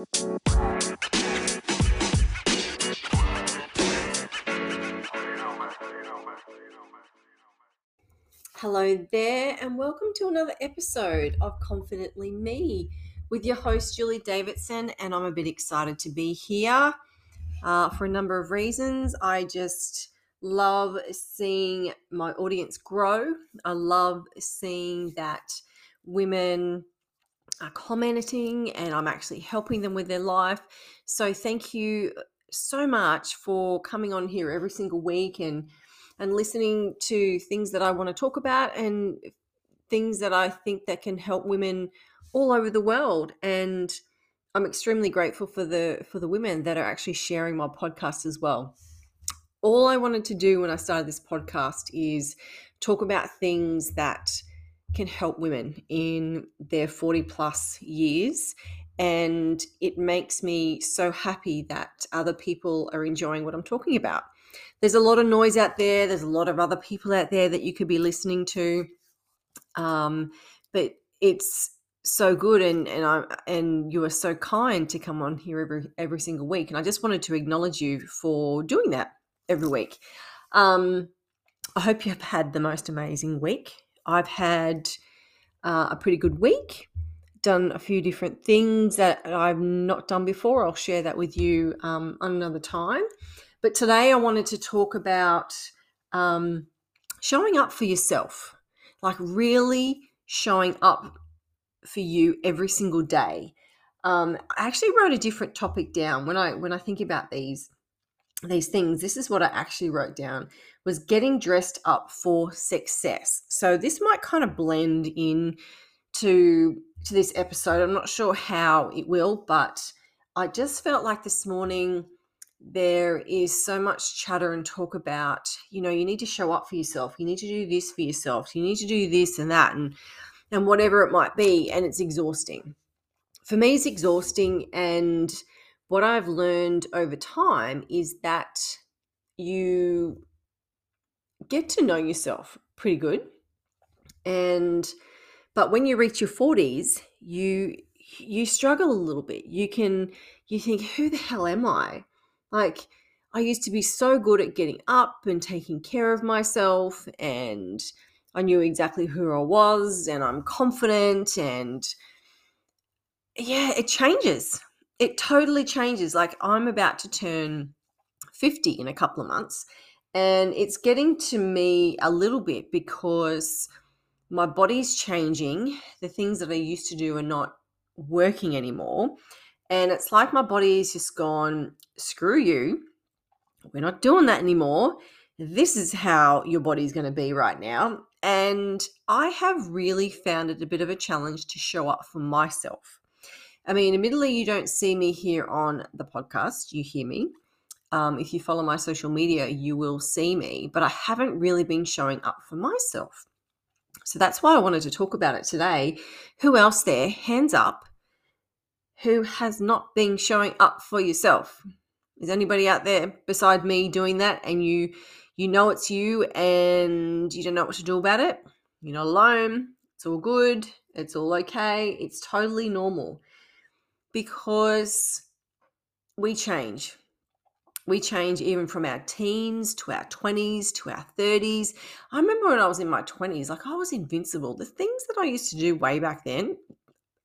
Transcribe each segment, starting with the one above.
Hello there, and welcome to another episode of Confidently Me with your host, Julie Davidson. And I'm a bit excited to be here uh, for a number of reasons. I just love seeing my audience grow, I love seeing that women are commenting and I'm actually helping them with their life. So, thank you so much for coming on here every single week and and listening to things that I want to talk about and things that I think that can help women all over the world. And I'm extremely grateful for the for the women that are actually sharing my podcast as well. All I wanted to do when I started this podcast is talk about things that can help women in their 40 plus years and it makes me so happy that other people are enjoying what I'm talking about there's a lot of noise out there. There's a lot of other people out there that you could be listening to. Um, but it's so good and and I and you are so kind to come on here every every single week. And I just wanted to acknowledge you for doing that every week. Um, I hope you have had the most amazing week. I've had uh, a pretty good week. Done a few different things that I've not done before. I'll share that with you um, another time. But today I wanted to talk about um, showing up for yourself, like really showing up for you every single day. Um, I actually wrote a different topic down when I when I think about these these things. This is what I actually wrote down was getting dressed up for success. So this might kind of blend in to to this episode. I'm not sure how it will, but I just felt like this morning there is so much chatter and talk about, you know, you need to show up for yourself. You need to do this for yourself. You need to do this and that and and whatever it might be and it's exhausting. For me it's exhausting and what I've learned over time is that you get to know yourself pretty good. And but when you reach your 40s, you you struggle a little bit. You can you think who the hell am I? Like, I used to be so good at getting up and taking care of myself, and I knew exactly who I was, and I'm confident. And yeah, it changes. It totally changes. Like, I'm about to turn 50 in a couple of months, and it's getting to me a little bit because my body's changing. The things that I used to do are not working anymore. And it's like my body's just gone, screw you. We're not doing that anymore. This is how your body's going to be right now. And I have really found it a bit of a challenge to show up for myself. I mean, admittedly, you don't see me here on the podcast, you hear me. Um, if you follow my social media, you will see me, but I haven't really been showing up for myself. So that's why I wanted to talk about it today. Who else there? Hands up who has not been showing up for yourself? Is anybody out there beside me doing that and you you know it's you and you don't know what to do about it? You're not alone. It's all good. It's all okay. It's totally normal. Because we change. We change even from our teens to our 20s to our 30s. I remember when I was in my 20s, like I was invincible. The things that I used to do way back then,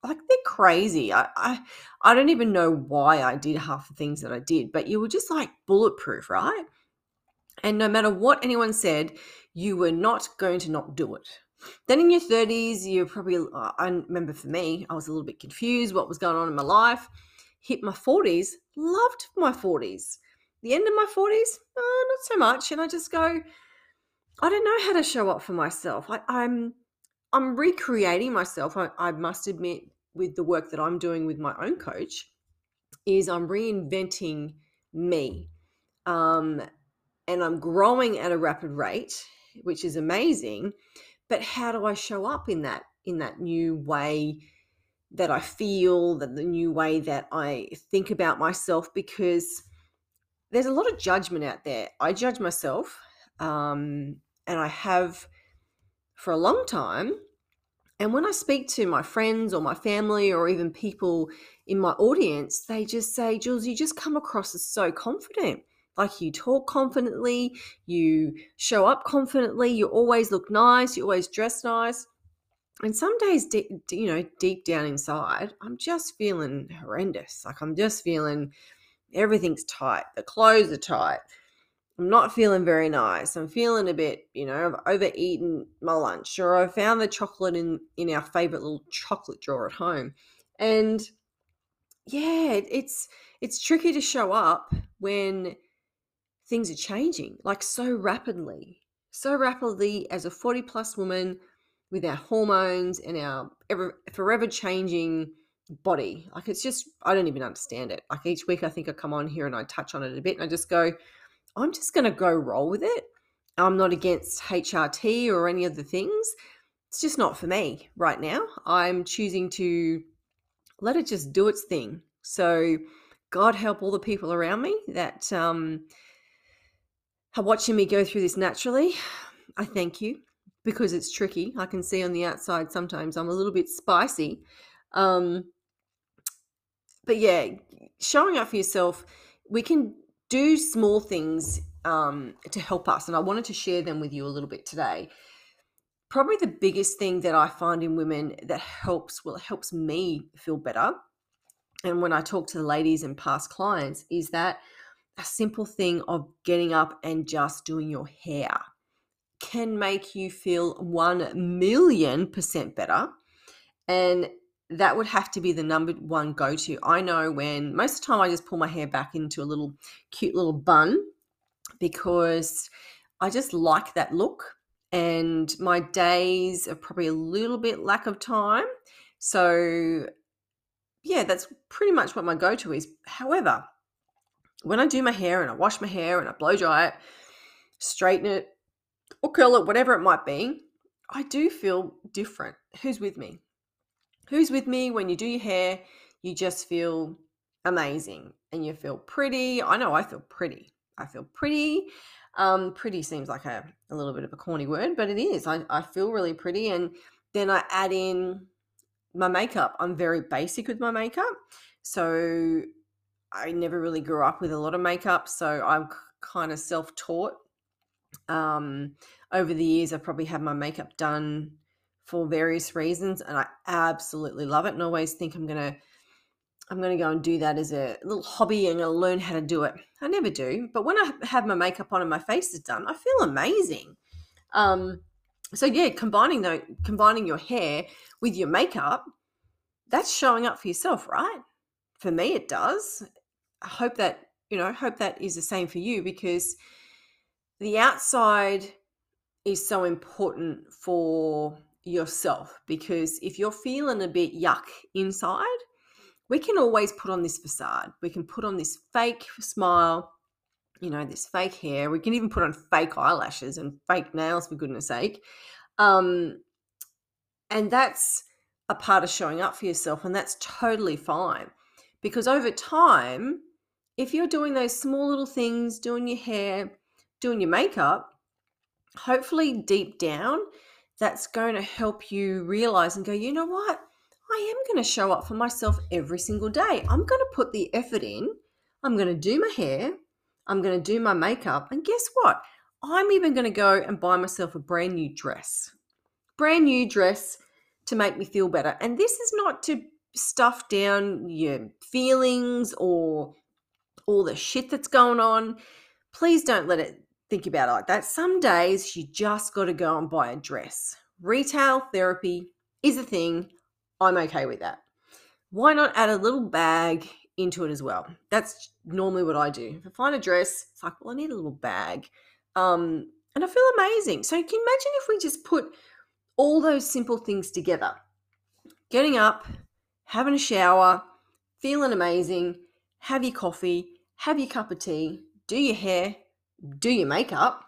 like they're crazy. I, I I don't even know why I did half the things that I did, but you were just like bulletproof, right? And no matter what anyone said, you were not going to not do it. Then in your 30s, you're probably, uh, I remember for me, I was a little bit confused what was going on in my life. Hit my 40s, loved my 40s. The end of my 40s, oh, not so much. And I just go, I don't know how to show up for myself. I, I'm I'm recreating myself. I, I must admit, with the work that I'm doing with my own coach is I'm reinventing me. Um, and I'm growing at a rapid rate, which is amazing. But how do I show up in that in that new way that I feel, that the new way that I think about myself? Because there's a lot of judgment out there. I judge myself, um, and I have for a long time And when I speak to my friends or my family or even people in my audience, they just say, Jules, you just come across as so confident. Like you talk confidently, you show up confidently, you always look nice, you always dress nice. And some days, you know, deep down inside, I'm just feeling horrendous. Like I'm just feeling everything's tight. The clothes are tight. I'm not feeling very nice. I'm feeling a bit, you know, I've overeaten my lunch or I found the chocolate in in our favorite little chocolate drawer at home. And yeah, it's it's tricky to show up when things are changing like so rapidly. So rapidly as a 40 plus woman with our hormones and our ever forever changing body. Like it's just I don't even understand it. Like each week I think I come on here and I touch on it a bit and I just go I'm just going to go roll with it. I'm not against HRT or any of the things. It's just not for me right now. I'm choosing to let it just do its thing. So, God help all the people around me that um, watching me go through this naturally. I thank you because it's tricky. I can see on the outside sometimes I'm a little bit spicy. Um, but yeah, showing up for yourself, we can do small things um, to help us. And I wanted to share them with you a little bit today. Probably the biggest thing that I find in women that helps, well, it helps me feel better. And when I talk to the ladies and past clients, is that a simple thing of getting up and just doing your hair can make you feel 1 million percent better. And that would have to be the number one go to. I know when most of the time I just pull my hair back into a little cute little bun because I just like that look. And my days are probably a little bit lack of time. So, yeah, that's pretty much what my go to is. However, when I do my hair and I wash my hair and I blow dry it, straighten it, or curl it, whatever it might be, I do feel different. Who's with me? Who's with me when you do your hair? You just feel amazing and you feel pretty. I know I feel pretty. I feel pretty. Um, pretty seems like a, a little bit of a corny word, but it is. I, I feel really pretty. And then I add in my makeup. I'm very basic with my makeup. So I never really grew up with a lot of makeup. So I'm kind of self taught. Um, over the years, I've probably had my makeup done for various reasons and I absolutely love it and always think I'm to I'm to go and do that as a little hobby and learn how to do it. I never do, but when I have my makeup on and my face is done, I feel amazing. Um, so yeah, combining the combining your hair with your makeup, that's showing up for yourself, right? For me, it does. I hope that you know, hope that is the same for you because the outside is so important for yourself because if you're feeling a bit yuck inside, we can always put on this facade. We can put on this fake smile, you know, this fake hair. We can even put on fake eyelashes and fake nails, for goodness sake. Um, and that's a part of showing up for yourself, and that's totally fine. Because over time, if you're doing those small little things, doing your hair, doing your makeup, hopefully deep down, that's going to help you realize and go, you know what? I am going to show up for myself every single day. I'm going to put the effort in. I'm going to do my hair. I'm going to do my makeup. And guess what? I'm even going to go and buy myself a brand new dress. Brand new dress to make me feel better. And this is not to stuff down your feelings or all the shit that's going on. Please don't let it think about it like that. Some days you just got to go and buy a dress. Retail therapy is a thing. I'm okay with that. Why not add a little bag into it as well? That's normally what I do. If I find a dress, it's like, well, I need a little bag. Um, and I feel amazing. So, can you imagine if we just put all those simple things together? Getting up, having a shower, feeling amazing, have your coffee, have your cup of tea, do your hair, do your makeup,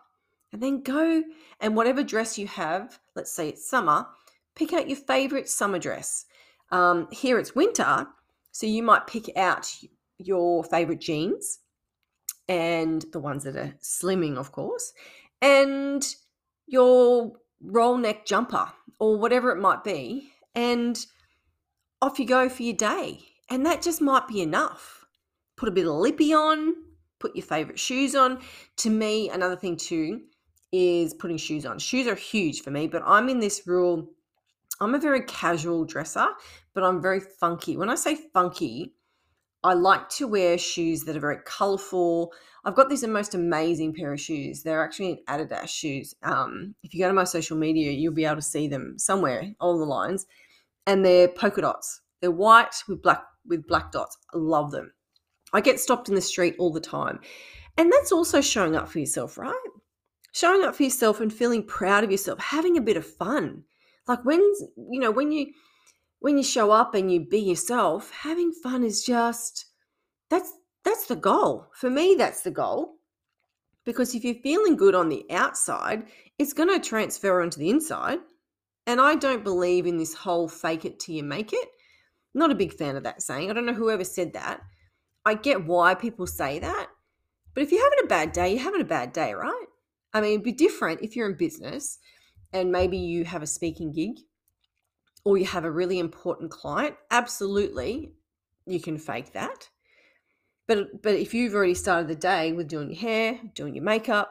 and then go and whatever dress you have, let's say it's summer, pick out your favorite summer dress. Um, here it's winter, so you might pick out your favorite jeans and the ones that are slimming, of course, and your roll neck jumper or whatever it might be. And off you go for your day. And that just might be enough. Put a bit of lippy on, put your favorite shoes on. To me, another thing too is putting shoes on. Shoes are huge for me, but I'm in this rule. I'm a very casual dresser, but I'm very funky. When I say funky, I like to wear shoes that are very colorful. I've got these most amazing pair of shoes. They're actually Adidas shoes. Um, if you go to my social media, you'll be able to see them somewhere all the lines, and they're polka dots. They're white with black with black dots. I love them. I get stopped in the street all the time, and that's also showing up for yourself, right? Showing up for yourself and feeling proud of yourself, having a bit of fun. Like when you know when you when you show up and you be yourself, having fun is just that's that's the goal. For me, that's the goal. Because if you're feeling good on the outside, it's going to transfer onto the inside. And I don't believe in this whole fake it till you make it. Not a big fan of that saying. I don't know whoever said that. I get why people say that. But if you're having a bad day, you're having a bad day, right? I mean, it'd be different if you're in business and maybe you have a speaking gig or you have a really important client, absolutely you can fake that. But but if you've already started the day with doing your hair, doing your makeup,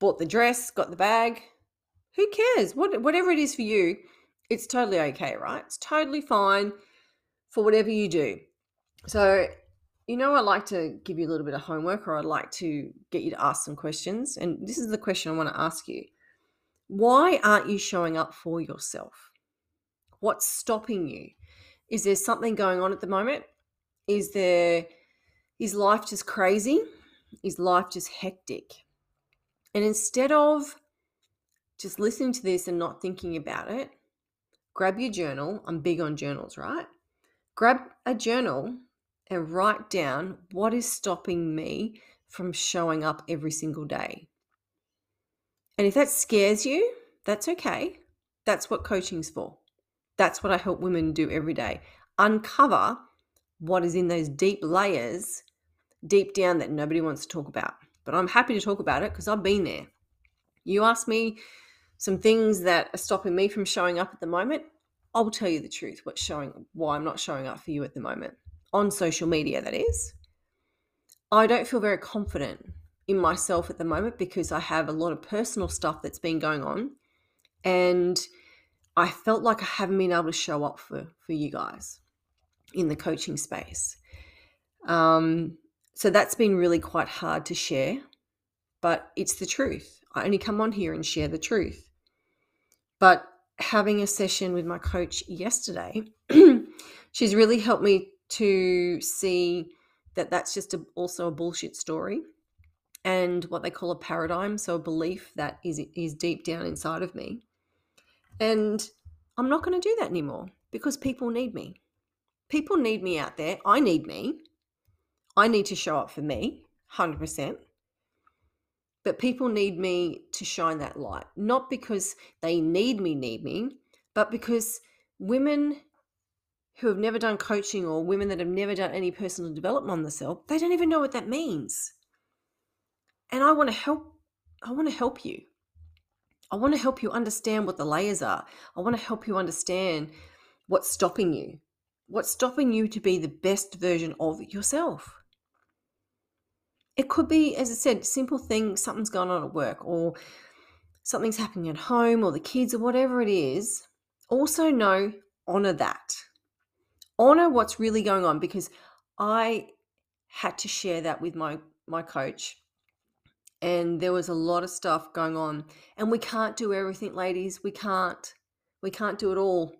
bought the dress, got the bag, who cares? What whatever it is for you, it's totally okay, right? It's totally fine for whatever you do. So, you know, I'd like to give you a little bit of homework or I'd like to get you to ask some questions. And this is the question I want to ask you. Why aren't you showing up for yourself? What's stopping you? Is there something going on at the moment? Is there is life just crazy? Is life just hectic? And instead of just listening to this and not thinking about it, grab your journal. I'm big on journals, right? Grab a journal and write down what is stopping me from showing up every single day. And if that scares you, that's okay. That's what coaching's for. That's what I help women do every day. Uncover what is in those deep layers deep down that nobody wants to talk about. But I'm happy to talk about it because I've been there. You ask me some things that are stopping me from showing up at the moment, I'll tell you the truth, what's showing why I'm not showing up for you at the moment. On social media, that is. I don't feel very confident in myself at the moment because I have a lot of personal stuff that's been going on. And I felt like I haven't been able to show up for for you guys in the coaching space. Um, so that's been really quite hard to share, but it's the truth. I only come on here and share the truth. But having a session with my coach yesterday, she's really helped me to see that that's just a, also a bullshit story and what they call a paradigm so a belief that is is deep down inside of me and I'm not going to do that anymore because people need me. People need me out there. I need me. I need to show up for me, 100%. But people need me to shine that light, not because they need me, need me, but because women who have never done coaching or women that have never done any personal development on themselves, they don't even know what that means. And I want to help I want to help you. I want to help you understand what the layers are. I want to help you understand what's stopping you. What's stopping you to be the best version of yourself? It could be, as I said, simple thing, something's going on at work or something's happening at home or the kids or whatever it is. Also know, honor that. Honor what's really going on because I had to share that with my my coach and there was a lot of stuff going on and we can't do everything ladies. We can't we can't do it all.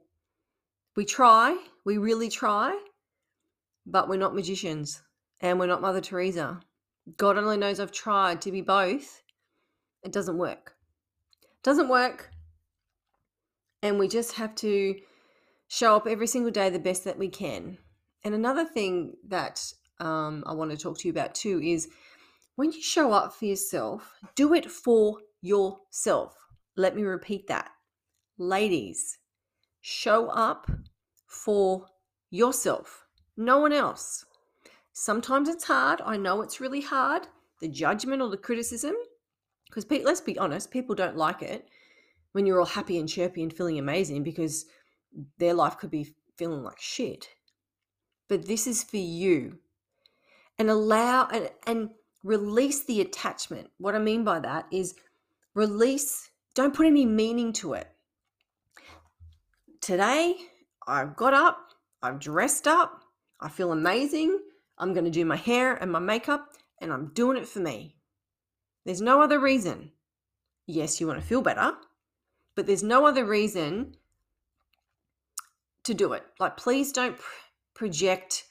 We try we really try but we're not magicians and we're not mother teresa. God only knows i've tried to be both. It doesn't work. It doesn't work. And we just have to show up every single day the best that we can and another thing that um, i want to talk to you about too is when you show up for yourself, do it for yourself. Let me repeat that. Ladies, show up for yourself, no one else. Sometimes it's hard. I know it's really hard. The judgment or the criticism, because let's be honest, people don't like it when you're all happy and chirpy and feeling amazing because their life could be feeling like shit. But this is for you. And allow and, and release the attachment. What I mean by that is release, don't put any meaning to it. Today, I've got up, I've dressed up, I feel amazing. I'm going to do my hair and my makeup, and I'm doing it for me. There's no other reason. Yes, you want to feel better, but there's no other reason to do it. Like, please don't project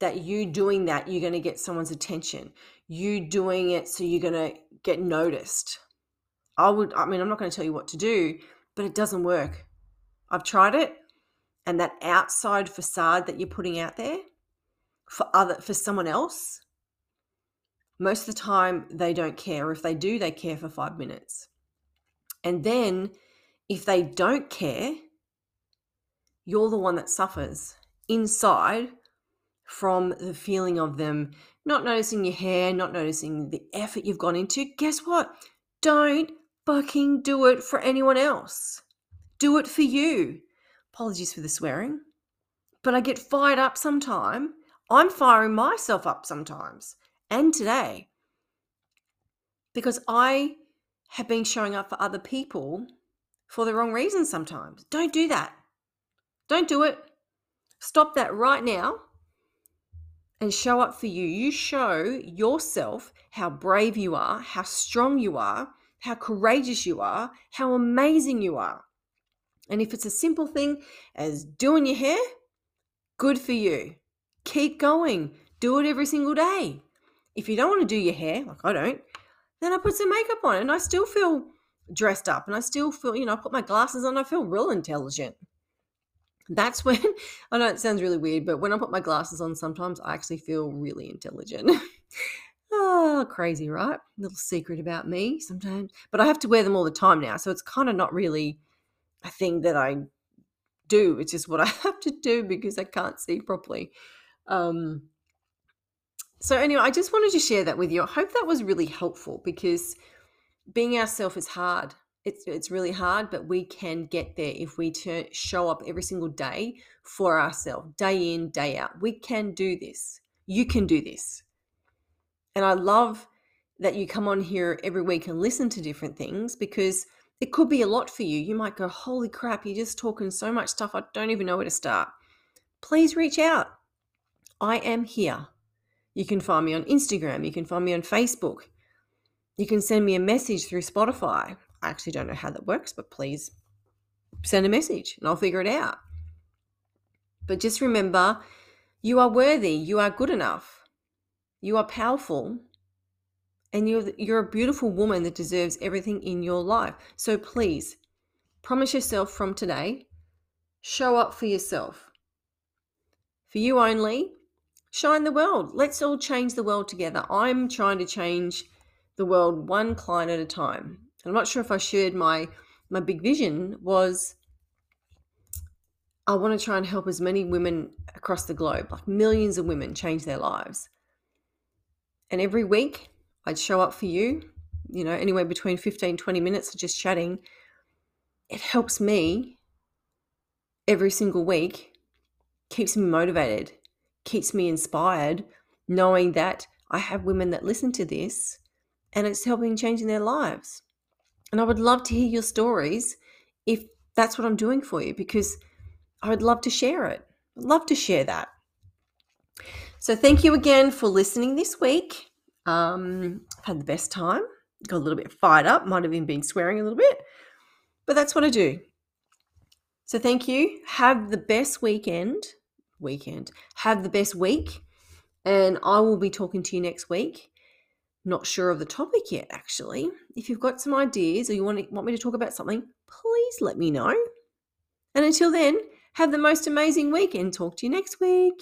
that you doing that, you're going to get someone's attention. You doing it so you're going to get noticed. I would, I mean, I'm not going to tell you what to do, but it doesn't work. I've tried it, and that outside facade that you're putting out there for other for someone else most of the time they don't care if they do they care for 5 minutes and then if they don't care you're the one that suffers inside from the feeling of them not noticing your hair not noticing the effort you've gone into. Guess what? Don't fucking do it for anyone else. Do it for you. Apologies for the swearing but i get fired up sometime. I'm firing myself up sometimes and today because I have been showing up for other people for the wrong reasons sometimes. Don't do that. Don't do it. Stop that right now and show up for you. You show yourself how brave you are, how strong you are, how courageous you are, how amazing you are. And if it's a simple thing as doing your hair, good for you keep going. Do it every single day. If you don't want to do your hair, like I don't, then I put some makeup on and I still feel dressed up and I still feel, you know, I put my glasses on, I feel real intelligent. That's when I know it sounds really weird, but when I put my glasses on, sometimes I actually feel really intelligent. oh, crazy, right? Little secret about me sometimes. But I have to wear them all the time now. So it's kind of not really a thing that I do. It's just what I have to do because I can't see properly. Um, so anyway, I just wanted to share that with you. I hope that was really helpful because being ourselves is hard. It's it's really hard, but we can get there if we turn, show up every single day for ourselves, day in, day out. We can do this. You can do this. And I love that you come on here every week and listen to different things because it could be a lot for you. You might go, Holy crap, you're just talking so much stuff. I don't even know where to start. Please reach out. I am here. You can find me on Instagram. You can find me on Facebook. You can send me a message through Spotify. I actually don't know how that works, but please send a message and I'll figure it out. But just remember you are worthy, you are good enough, you are powerful, and you're, you're a beautiful woman that deserves everything in your life. So please promise yourself from today show up for yourself. For you only, shine the world. Let's all change the world together. I'm trying to change the world one client at a time. I'm not sure if I shared my my big vision was I want to try and help as many women across the globe, like millions of women change their lives. And every week I'd show up for you, you know, anywhere between 15 20 minutes of just chatting. It helps me every single week, keeps me motivated keeps me inspired knowing that I have women that listen to this and it's helping changing their lives. And I would love to hear your stories if that's what I'm doing for you because I would love to share it. I'd love to share that. So thank you again for listening this week. Um, I've had the best time. Got a little bit fired up. Might have even been swearing a little bit, but that's what I do. So thank you. Have the best weekend weekend. Have the best week, and I will be talking to you next week. Not sure of the topic yet, actually. If you've got some ideas or you want, to, want me to talk about something, please let me know. And until then, have the most amazing week and talk to you next week.